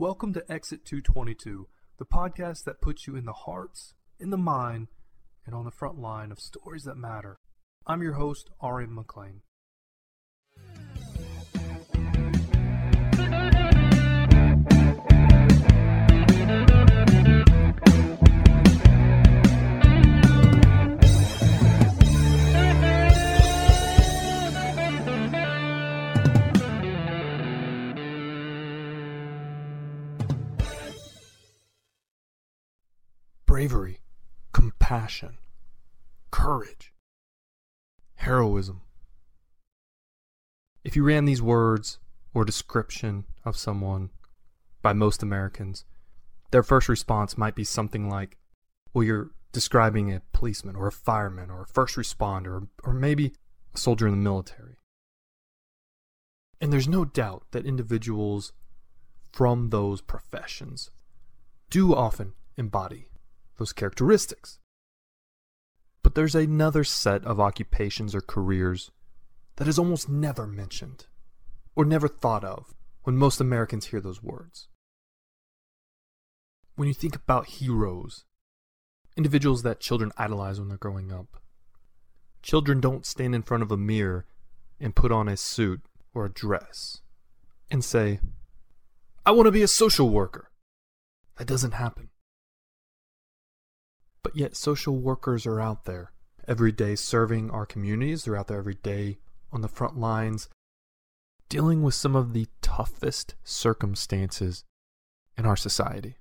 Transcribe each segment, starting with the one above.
Welcome to Exit 222, the podcast that puts you in the hearts, in the mind, and on the front line of stories that matter. I'm your host, Arian McLean. Bravery, compassion, courage, heroism. If you ran these words or description of someone by most Americans, their first response might be something like, well, you're describing a policeman or a fireman or a first responder or, maybe a soldier in the military. And there's no doubt that individuals from those professions do often embody those characteristics. But there's another set of occupations or careers that is almost never mentioned or never thought of when most Americans hear those words. When you think about heroes, individuals that children idolize when they're growing up, children don't stand in front of a mirror and put on a suit or a dress and say, I want to be a social worker. That doesn't happen. But yet, social workers are out there every day serving our communities. They're out there every day on the front lines, dealing with some of the toughest circumstances in our society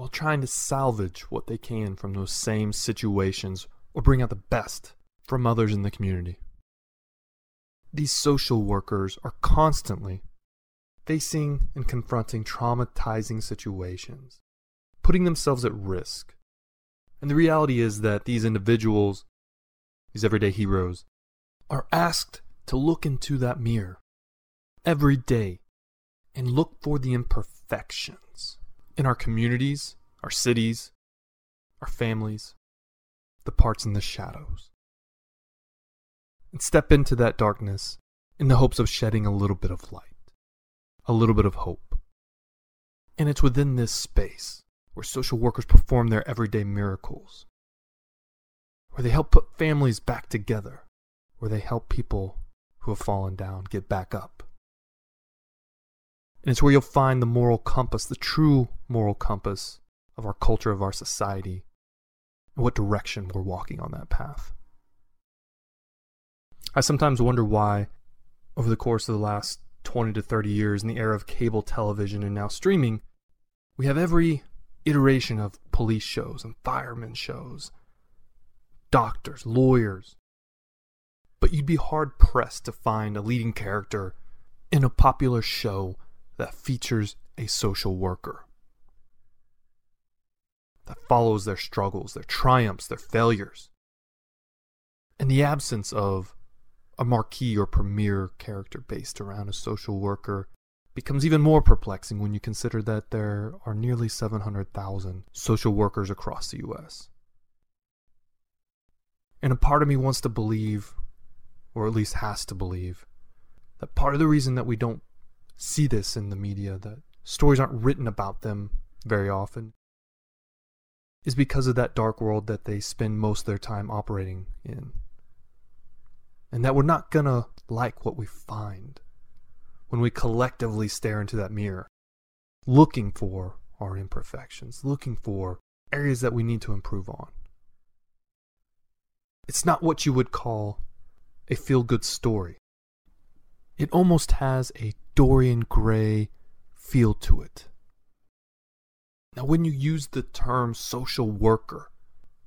while trying to salvage what they can from those same situations or bring out the best from others in the community. These social workers are constantly facing and confronting traumatizing situations putting themselves at risk. And the reality is that these individuals, these everyday heroes, are asked to look into that mirror every day and look for the imperfections in our communities, our cities, our families, the parts in the shadows. And step into that darkness in the hopes of shedding a little bit of light, a little bit of hope. And it's within this space where social workers perform their everyday miracles, where they help put families back together, where they help people who have fallen down get back up. And it's where you'll find the moral compass, the true moral compass of our culture, of our society, and what direction we're walking on that path. I sometimes wonder why, over the course of the last 20 to 30 years, in the era of cable television and now streaming, we have every iteration of police shows and firemen shows, doctors, lawyers. But you'd be hard pressed to find a leading character in a popular show that features a social worker. That follows their struggles, their triumphs, their failures. In the absence of a marquee or premier character based around a social worker, becomes even more perplexing when you consider that there are nearly 700,000 social workers across the US. And a part of me wants to believe, or at least has to believe, that part of the reason that we don't see this in the media, that stories aren't written about them very often, is because of that dark world that they spend most of their time operating in. And that we're not gonna like what we find when we collectively stare into that mirror, looking for our imperfections, looking for areas that we need to improve on. It's not what you would call a feel good story. It almost has a Dorian Gray feel to it. Now, when you use the term social worker,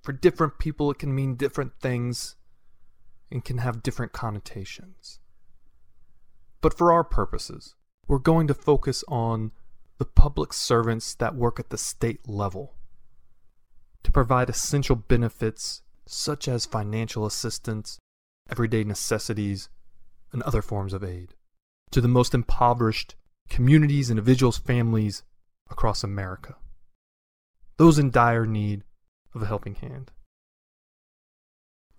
for different people it can mean different things and can have different connotations. But for our purposes, we're going to focus on the public servants that work at the state level to provide essential benefits such as financial assistance, everyday necessities, and other forms of aid to the most impoverished communities, individuals, families across America. Those in dire need of a helping hand.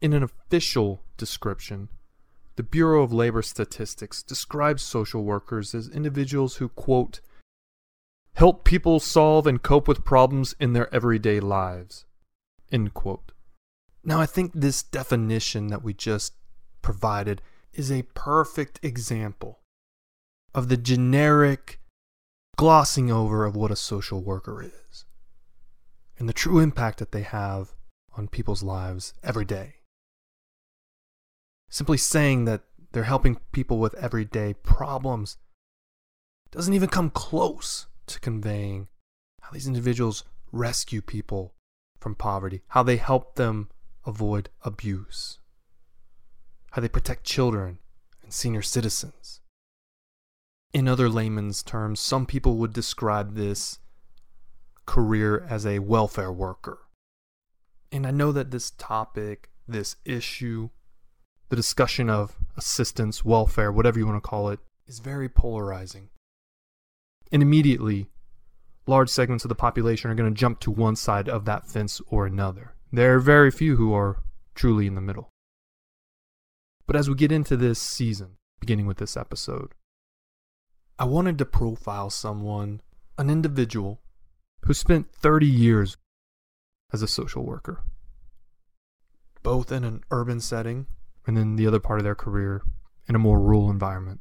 In an official description, the Bureau of Labor Statistics describes social workers as individuals who, quote, help people solve and cope with problems in their everyday lives. End quote. Now, I think this definition that we just provided is a perfect example of the generic glossing over of what a social worker is and the true impact that they have on people's lives every day. Simply saying that they're helping people with everyday problems doesn't even come close to conveying how these individuals rescue people from poverty, how they help them avoid abuse, how they protect children and senior citizens. In other layman's terms, some people would describe this career as a welfare worker. And I know that this topic, this issue, the discussion of assistance, welfare, whatever you want to call it, is very polarizing. And immediately, large segments of the population are going to jump to one side of that fence or another. There are very few who are truly in the middle. But as we get into this season, beginning with this episode, I wanted to profile someone, an individual, who spent 30 years as a social worker, both in an urban setting and then the other part of their career in a more rural environment.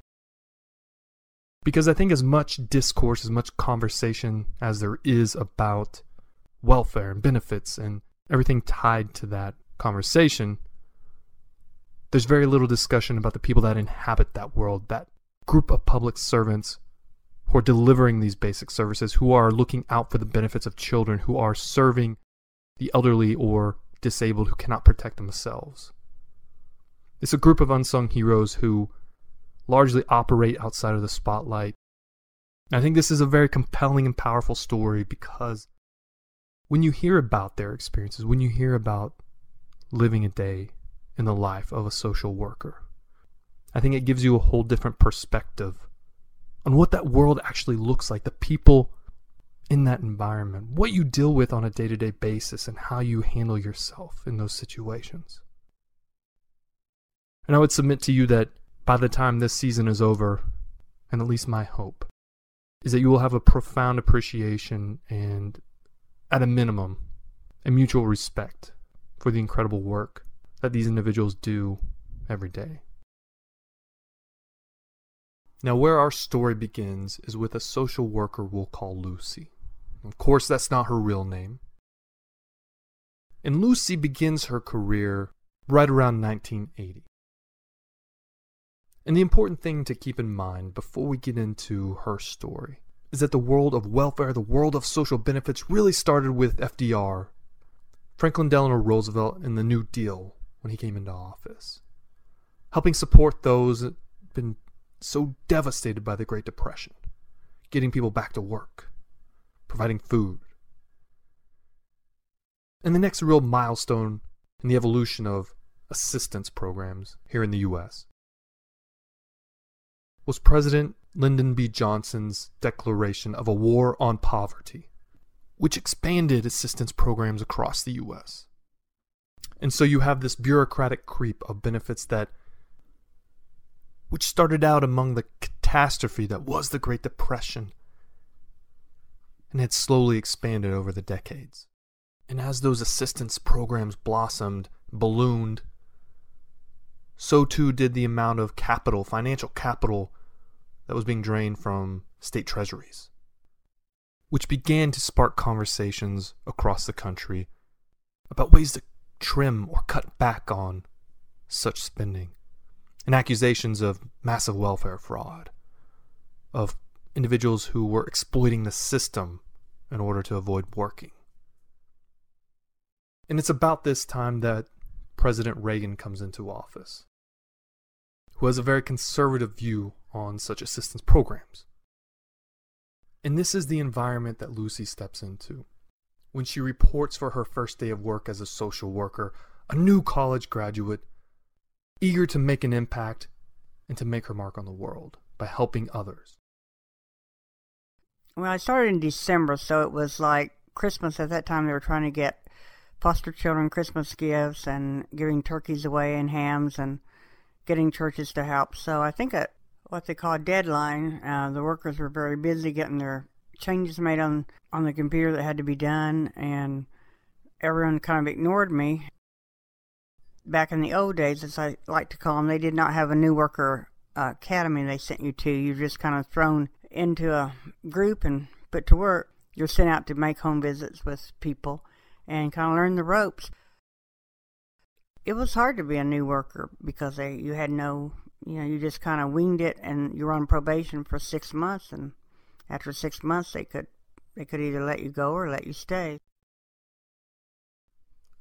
Because I think as much discourse, as much conversation as there is about welfare and benefits and everything tied to that conversation, there's very little discussion about the people that inhabit that world, that group of public servants who are delivering these basic services, who are looking out for the benefits of children, who are serving the elderly or disabled who cannot protect themselves. It's a group of unsung heroes who largely operate outside of the spotlight. I think this is a very compelling and powerful story because when you hear about their experiences, when you hear about living a day in the life of a social worker, I think it gives you a whole different perspective on what that world actually looks like, the people in that environment, what you deal with on a day to day basis, and how you handle yourself in those situations. And I would submit to you that by the time this season is over, and at least my hope, is that you will have a profound appreciation and, at a minimum, a mutual respect for the incredible work that these individuals do every day. Now, where our story begins is with a social worker we'll call Lucy. Of course, that's not her real name. And Lucy begins her career right around 1980. And the important thing to keep in mind before we get into her story is that the world of welfare, the world of social benefits, really started with FDR, Franklin Delano Roosevelt, and the New Deal when he came into office, helping support those that had been so devastated by the Great Depression, getting people back to work, providing food. And the next real milestone in the evolution of assistance programs here in the U.S was President Lyndon B. Johnson's declaration of a war on poverty, which expanded assistance programs across the U.S. And so you have this bureaucratic creep of benefits that, which started out among the catastrophe that was the Great Depression and had slowly expanded over the decades. And as those assistance programs blossomed, ballooned, so too did the amount of capital, financial capital, that was being drained from state treasuries, which began to spark conversations across the country about ways to trim or cut back on such spending, and accusations of massive welfare fraud, of individuals who were exploiting the system in order to avoid working. And it's about this time that President Reagan comes into office who has a very conservative view on such assistance programs. And this is the environment that Lucy steps into. When she reports for her first day of work as a social worker, a new college graduate, eager to make an impact and to make her mark on the world by helping others. Well, I started in December, so it was like Christmas at that time. They were trying to get foster children Christmas gifts and giving turkeys away and hams and getting churches to help. So I think at what they call a deadline, uh, the workers were very busy getting their changes made on, on the computer that had to be done, and everyone kind of ignored me. Back in the old days, as I like to call them, they did not have a new worker uh, academy they sent you to. You're just kind of thrown into a group and put to work. You're sent out to make home visits with people and kind of learn the ropes. It was hard to be a new worker because they, you had no, you know, you just kind of winged it and you were on probation for six months. And after six months, they could, they could either let you go or let you stay.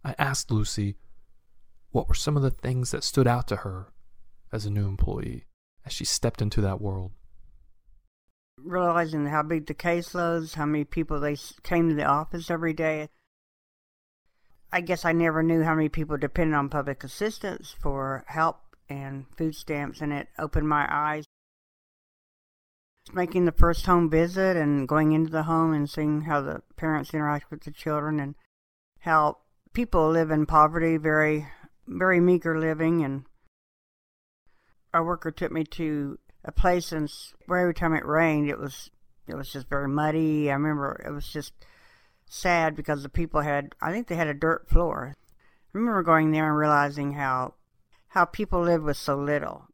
I asked Lucy what were some of the things that stood out to her as a new employee as she stepped into that world. Realizing how big the caseloads, how many people they came to the office every day. I guess I never knew how many people depended on public assistance for help and food stamps, and it opened my eyes. Making the first home visit and going into the home and seeing how the parents interact with the children and how people live in poverty, very, very meager living, and our worker took me to a place and every time it rained, it was it was just very muddy. I remember it was just sad because the people had I think they had a dirt floor. I remember going there and realizing how how people live with so little.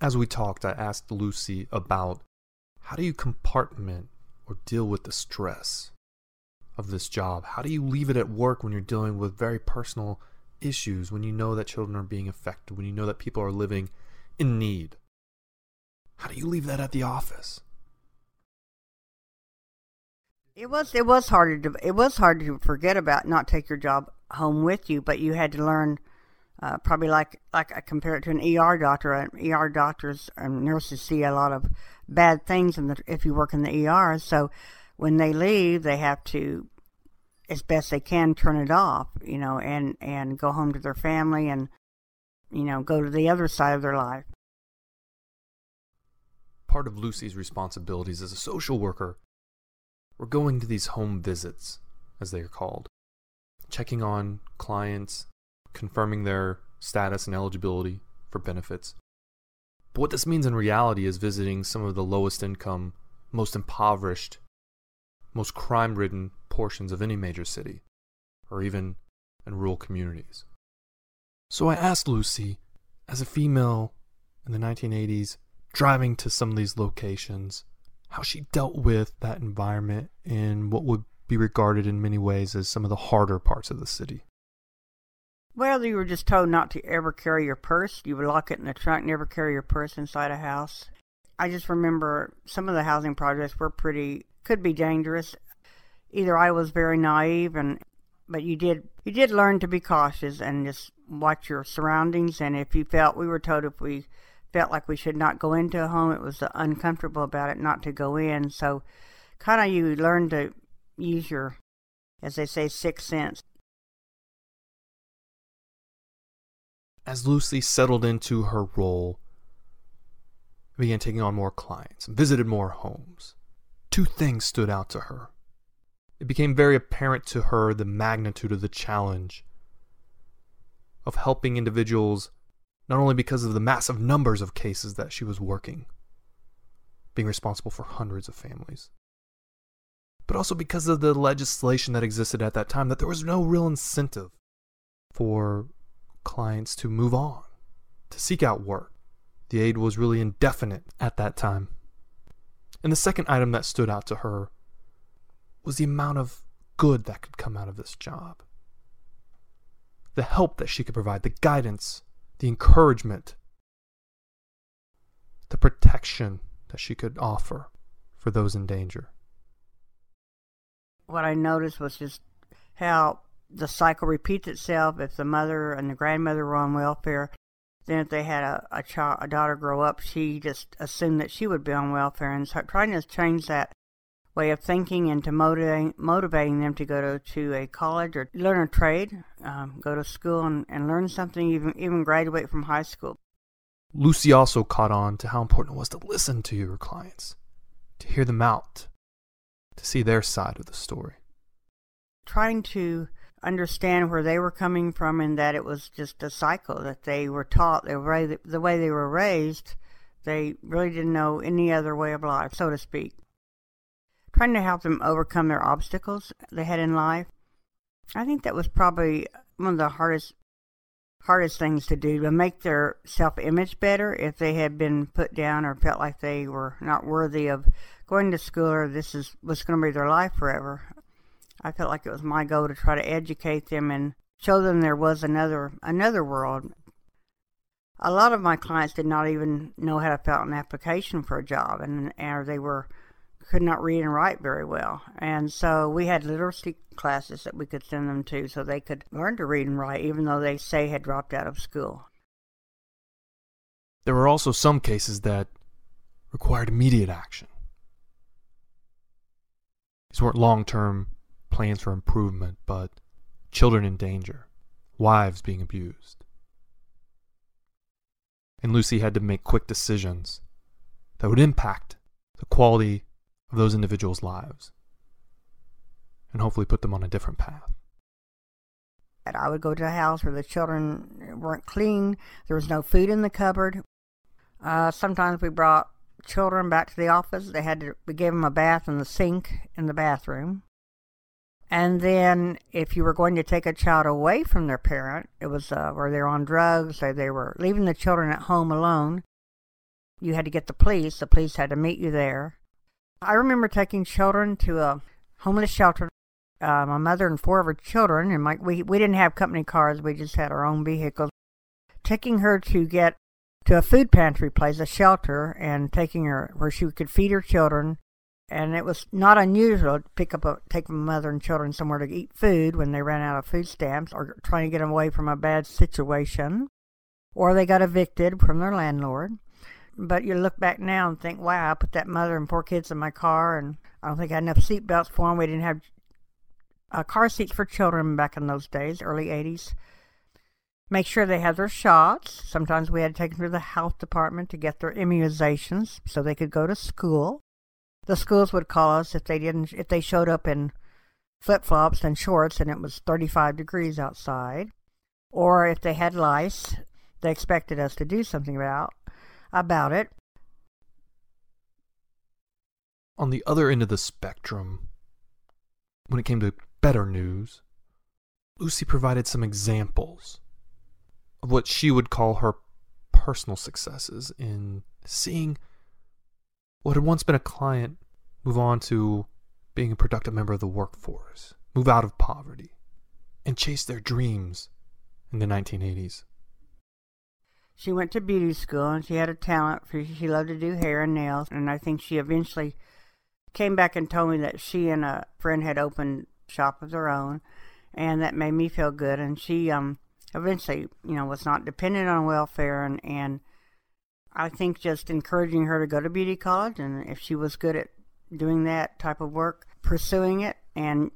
As we talked, I asked Lucy about how do you compartment or deal with the stress of this job? How do you leave it at work when you're dealing with very personal issues, when you know that children are being affected, when you know that people are living in need? How do you leave that at the office? It was it was harder to it was hard to forget about not take your job home with you, but you had to learn uh, probably like like I compare it to an ER doctor. An ER doctors and nurses see a lot of bad things in the if you work in the ER. So when they leave, they have to as best they can turn it off, you know, and and go home to their family and you know go to the other side of their life. Part of Lucy's responsibilities as a social worker were going to these home visits, as they are called, checking on clients, confirming their status and eligibility for benefits. But what this means in reality is visiting some of the lowest income, most impoverished, most crime ridden portions of any major city, or even in rural communities. So I asked Lucy, as a female in the 1980s, driving to some of these locations, how she dealt with that environment in what would be regarded in many ways as some of the harder parts of the city. Well, you were just told not to ever carry your purse. You would lock it in the trunk, never carry your purse inside a house. I just remember some of the housing projects were pretty, could be dangerous either I was very naive and but you did you did learn to be cautious and just watch your surroundings and if you felt we were told if we felt like we should not go into a home. It was uncomfortable about it not to go in. So kind of you learn to use your as they say sixth sense. As lucy settled into her role began taking on more clients visited more homes two things stood out to her. It became very apparent to her the magnitude of the challenge of helping individuals, not only because of the massive numbers of cases that she was working, being responsible for hundreds of families, but also because of the legislation that existed at that time, that there was no real incentive for clients to move on, to seek out work. The aid was really indefinite at that time. And the second item that stood out to her was the amount of good that could come out of this job. The help that she could provide, the guidance, the encouragement, the protection that she could offer for those in danger. What I noticed was just how the cycle repeats itself. If the mother and the grandmother were on welfare, then if they had a, a child, a daughter grow up, she just assumed that she would be on welfare, and so trying to change that way of thinking and to motivating, motivating them to go to, to a college or learn a trade, um, go to school and, and learn something, even, even graduate from high school. Lucy also caught on to how important it was to listen to your clients, to hear them out, to see their side of the story. Trying to understand where they were coming from and that it was just a cycle that they were taught the way, the way they were raised They really didn't know any other way of life, so to speak. Trying to help them overcome their obstacles they had in life. I think that was probably one of the hardest hardest things to do to make their self image better if they had been put down or felt like they were not worthy of going to school or this is was going to be their life forever. I felt like it was my goal to try to educate them and show them there was another another world. A lot of my clients did not even know how to fill out an application for a job, and or they were could not read and write very well. And so we had literacy classes that we could send them to so they could learn to read and write, even though they say had dropped out of school. There were also some cases that required immediate action. These weren't long term plans for improvement, but children in danger, wives being abused. And Lucy had to make quick decisions that would impact the quality of those individuals' lives and hopefully put them on a different path. I would go to a house where the children weren't clean, there was no food in the cupboard. Uh, sometimes we brought children back to the office. They had to, we gave them a bath in the sink in the bathroom. And then, if you were going to take a child away from their parent, it was uh, they're on drugs or they were leaving the children at home alone. You had to get the police. The police had to meet you there. I remember taking children to a homeless shelter. Uh, my mother and four of her children, and my, we we didn't have company cars. We just had our own vehicles. Taking her to get to a food pantry place, a shelter, and taking her where she could feed her children. And it was not unusual to pick up a take my mother and children somewhere to eat food when they ran out of food stamps or trying to get them away from a bad situation, or they got evicted from their landlord. But you look back now and think, wow, I put that mother and four kids in my car, and I don't think I had enough seat belts for them. We didn't have uh, car seats for children back in those days, early 80s. Make sure they had their shots. Sometimes we had to take them to the health department to get their immunizations so they could go to school. The schools would call us if they didn't if they showed up in flip flops and shorts and it was 35 degrees outside, or if they had lice, they expected us to do something about about it. On the other end of the spectrum, when it came to better news, Lucy provided some examples of what she would call her personal successes in seeing what had once been a client move on to being a productive member of the workforce, move out of poverty, and chase their dreams in the 1980s. She went to beauty school and she had a talent for she loved to do hair and nails. And I think she eventually came back and told me that she and a friend had opened shop of their own and that made me feel good. And she um eventually, you know, was not dependent on welfare and and I think just encouraging her to go to beauty college. And if she was good at doing that type of work, pursuing it and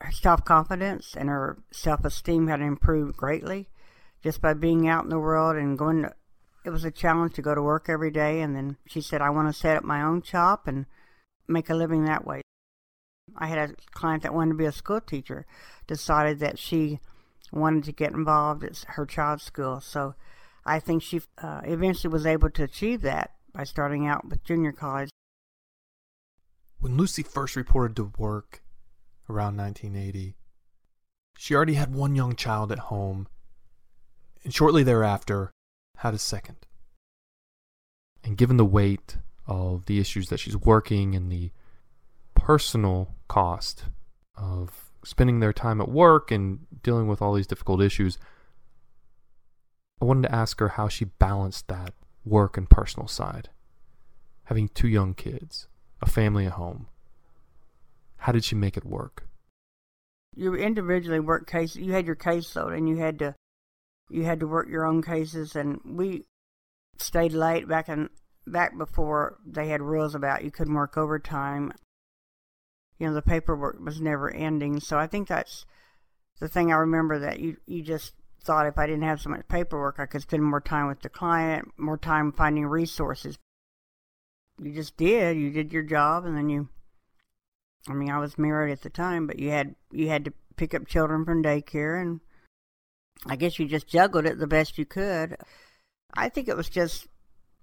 her self confidence and her self esteem had improved greatly just by being out in the world and going to, it was a challenge to go to work every day. And then she said, I want to set up my own shop and make a living that way. I had a client that wanted to be a school teacher, decided that she wanted to get involved at her child's school. So I think she uh, eventually was able to achieve that by starting out with junior college. When Lucy first reported to work around 1980, she already had one young child at home and shortly thereafter had a second. And given the weight of the issues that she's working and the personal cost of spending their time at work and dealing with all these difficult issues, I wanted to ask her how she balanced that work and personal side. Having two young kids, a family at home. How did she make it work? You individually work case. You had your caseload, and you had to you had to work your own cases, and we stayed late back in back before they had rules about you couldn't work overtime. You know, the paperwork was never ending, so I think that's the thing I remember that you you just thought if I didn't have so much paperwork, I could spend more time with the client, more time finding resources. You just did. You did your job, and then you. I mean, I was married at the time, but you had you had to pick up children from daycare and I guess you just juggled it the best you could. I think it was just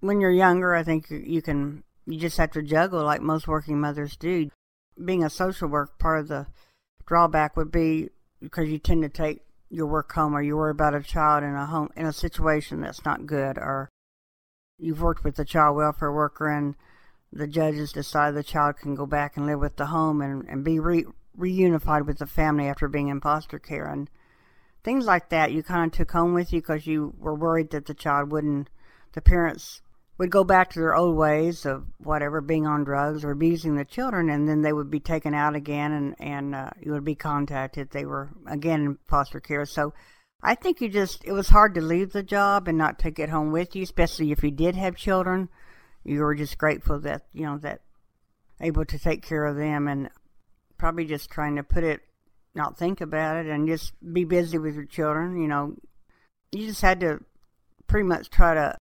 when you're younger, I think you can you just have to juggle like most working mothers do. Being a social work, part of the drawback would be because you tend to take your work home or you worry about a child in a home in a situation that's not good or you've worked with the child welfare worker and the judges decide the child can go back and live with the home and, and be re, reunified with the family after being in foster care and things like that you kind of took home with you because you were worried that the child wouldn't the parents would go back to their old ways of whatever being on drugs or abusing the children and then they would be taken out again and and uh, you would be contacted. They were again in foster care. So i think you just it was hard to leave the job and not take it home with you especially if you did have children. You were just grateful that you know that able to take care of them and probably just trying to put it not think about it and just be busy with your children you know you just had to pretty much try to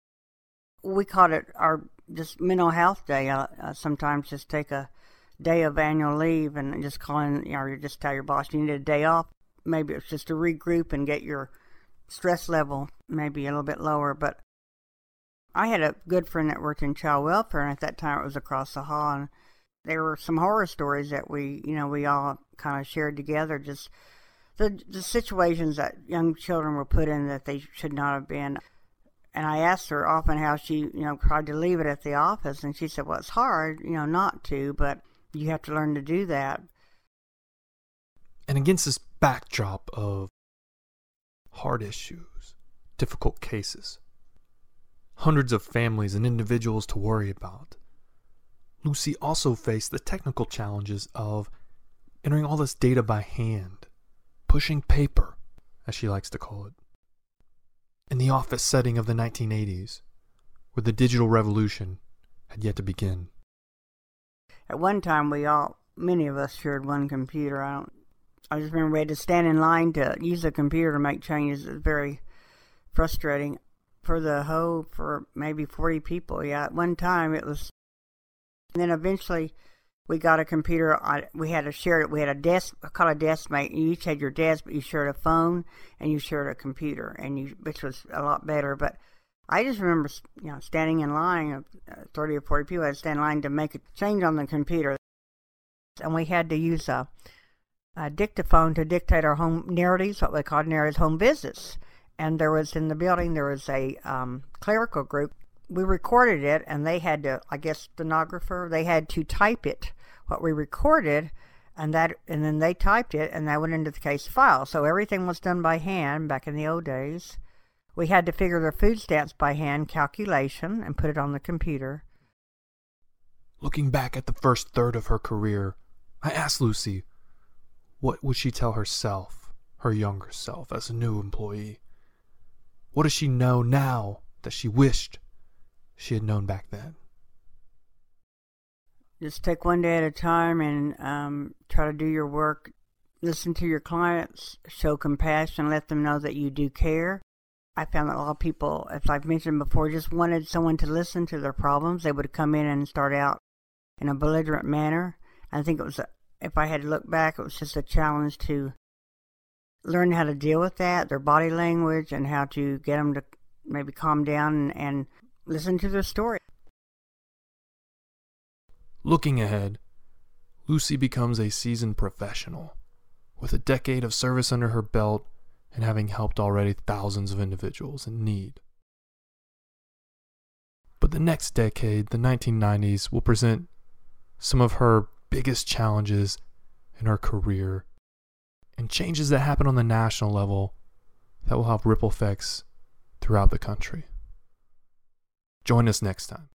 we called it our just mental health day. Uh, uh, sometimes just take a day of annual leave and just call in, you know, you just tell your boss you need a day off. Maybe it's just to regroup and get your stress level maybe a little bit lower. But I had a good friend that worked in child welfare, and at that time it was across the hall, and there were some horror stories that we, you know, we all kind of shared together. Just the the situations that young children were put in that they should not have been and I asked her often how she, you know, tried to leave it at the office, and she said, "Well, it's hard, you know, not to, but you have to learn to do that." And against this backdrop of hard issues, difficult cases, hundreds of families and individuals to worry about, Lucy also faced the technical challenges of entering all this data by hand, pushing paper, as she likes to call it in the office setting of the 1980s, where the digital revolution had yet to begin. At one time, we all, many of us shared one computer. I don't, I just remember we had to stand in line to use a computer to make changes. It was very frustrating for the whole, for maybe 40 people. Yeah, at one time it was, and then eventually we got a computer. We had a shared. We had a desk called a desk mate. You each had your desk, but you shared a phone and you shared a computer, and you which was a lot better. But I just remember, you know, standing in line of uh, thirty or forty people. Had to stand in line to make a change on the computer, and we had to use a, a dictaphone to dictate our home narratives, what we called narratives, home visits. And there was in the building there was a um, clerical group we recorded it and they had to i guess stenographer they had to type it what we recorded and that and then they typed it and that went into the case file. So everything was done by hand back in the old days. We had to figure their food stamps by hand calculation and put it on the computer. Looking back at the first third of her career i asked lucy what would she tell herself her younger self as a new employee? What does she know now that she wished she had known back then. Just take one day at a time and um, try to do your work. Listen to your clients, show compassion, let them know that you do care. I found that a lot of people, as I've mentioned before, just wanted someone to listen to their problems. They would come in and start out in a belligerent manner. I think it was, if I had to look back, it was just a challenge to learn how to deal with that, their body language, and how to get them to maybe calm down and, and listen to their story. Looking ahead, Lucy becomes a seasoned professional with a decade of service under her belt and having helped already thousands of individuals in need. But the next decade, the 1990s, will present some of her biggest challenges in her career and changes that happen on the national level that will have ripple effects throughout the country. Join us next time.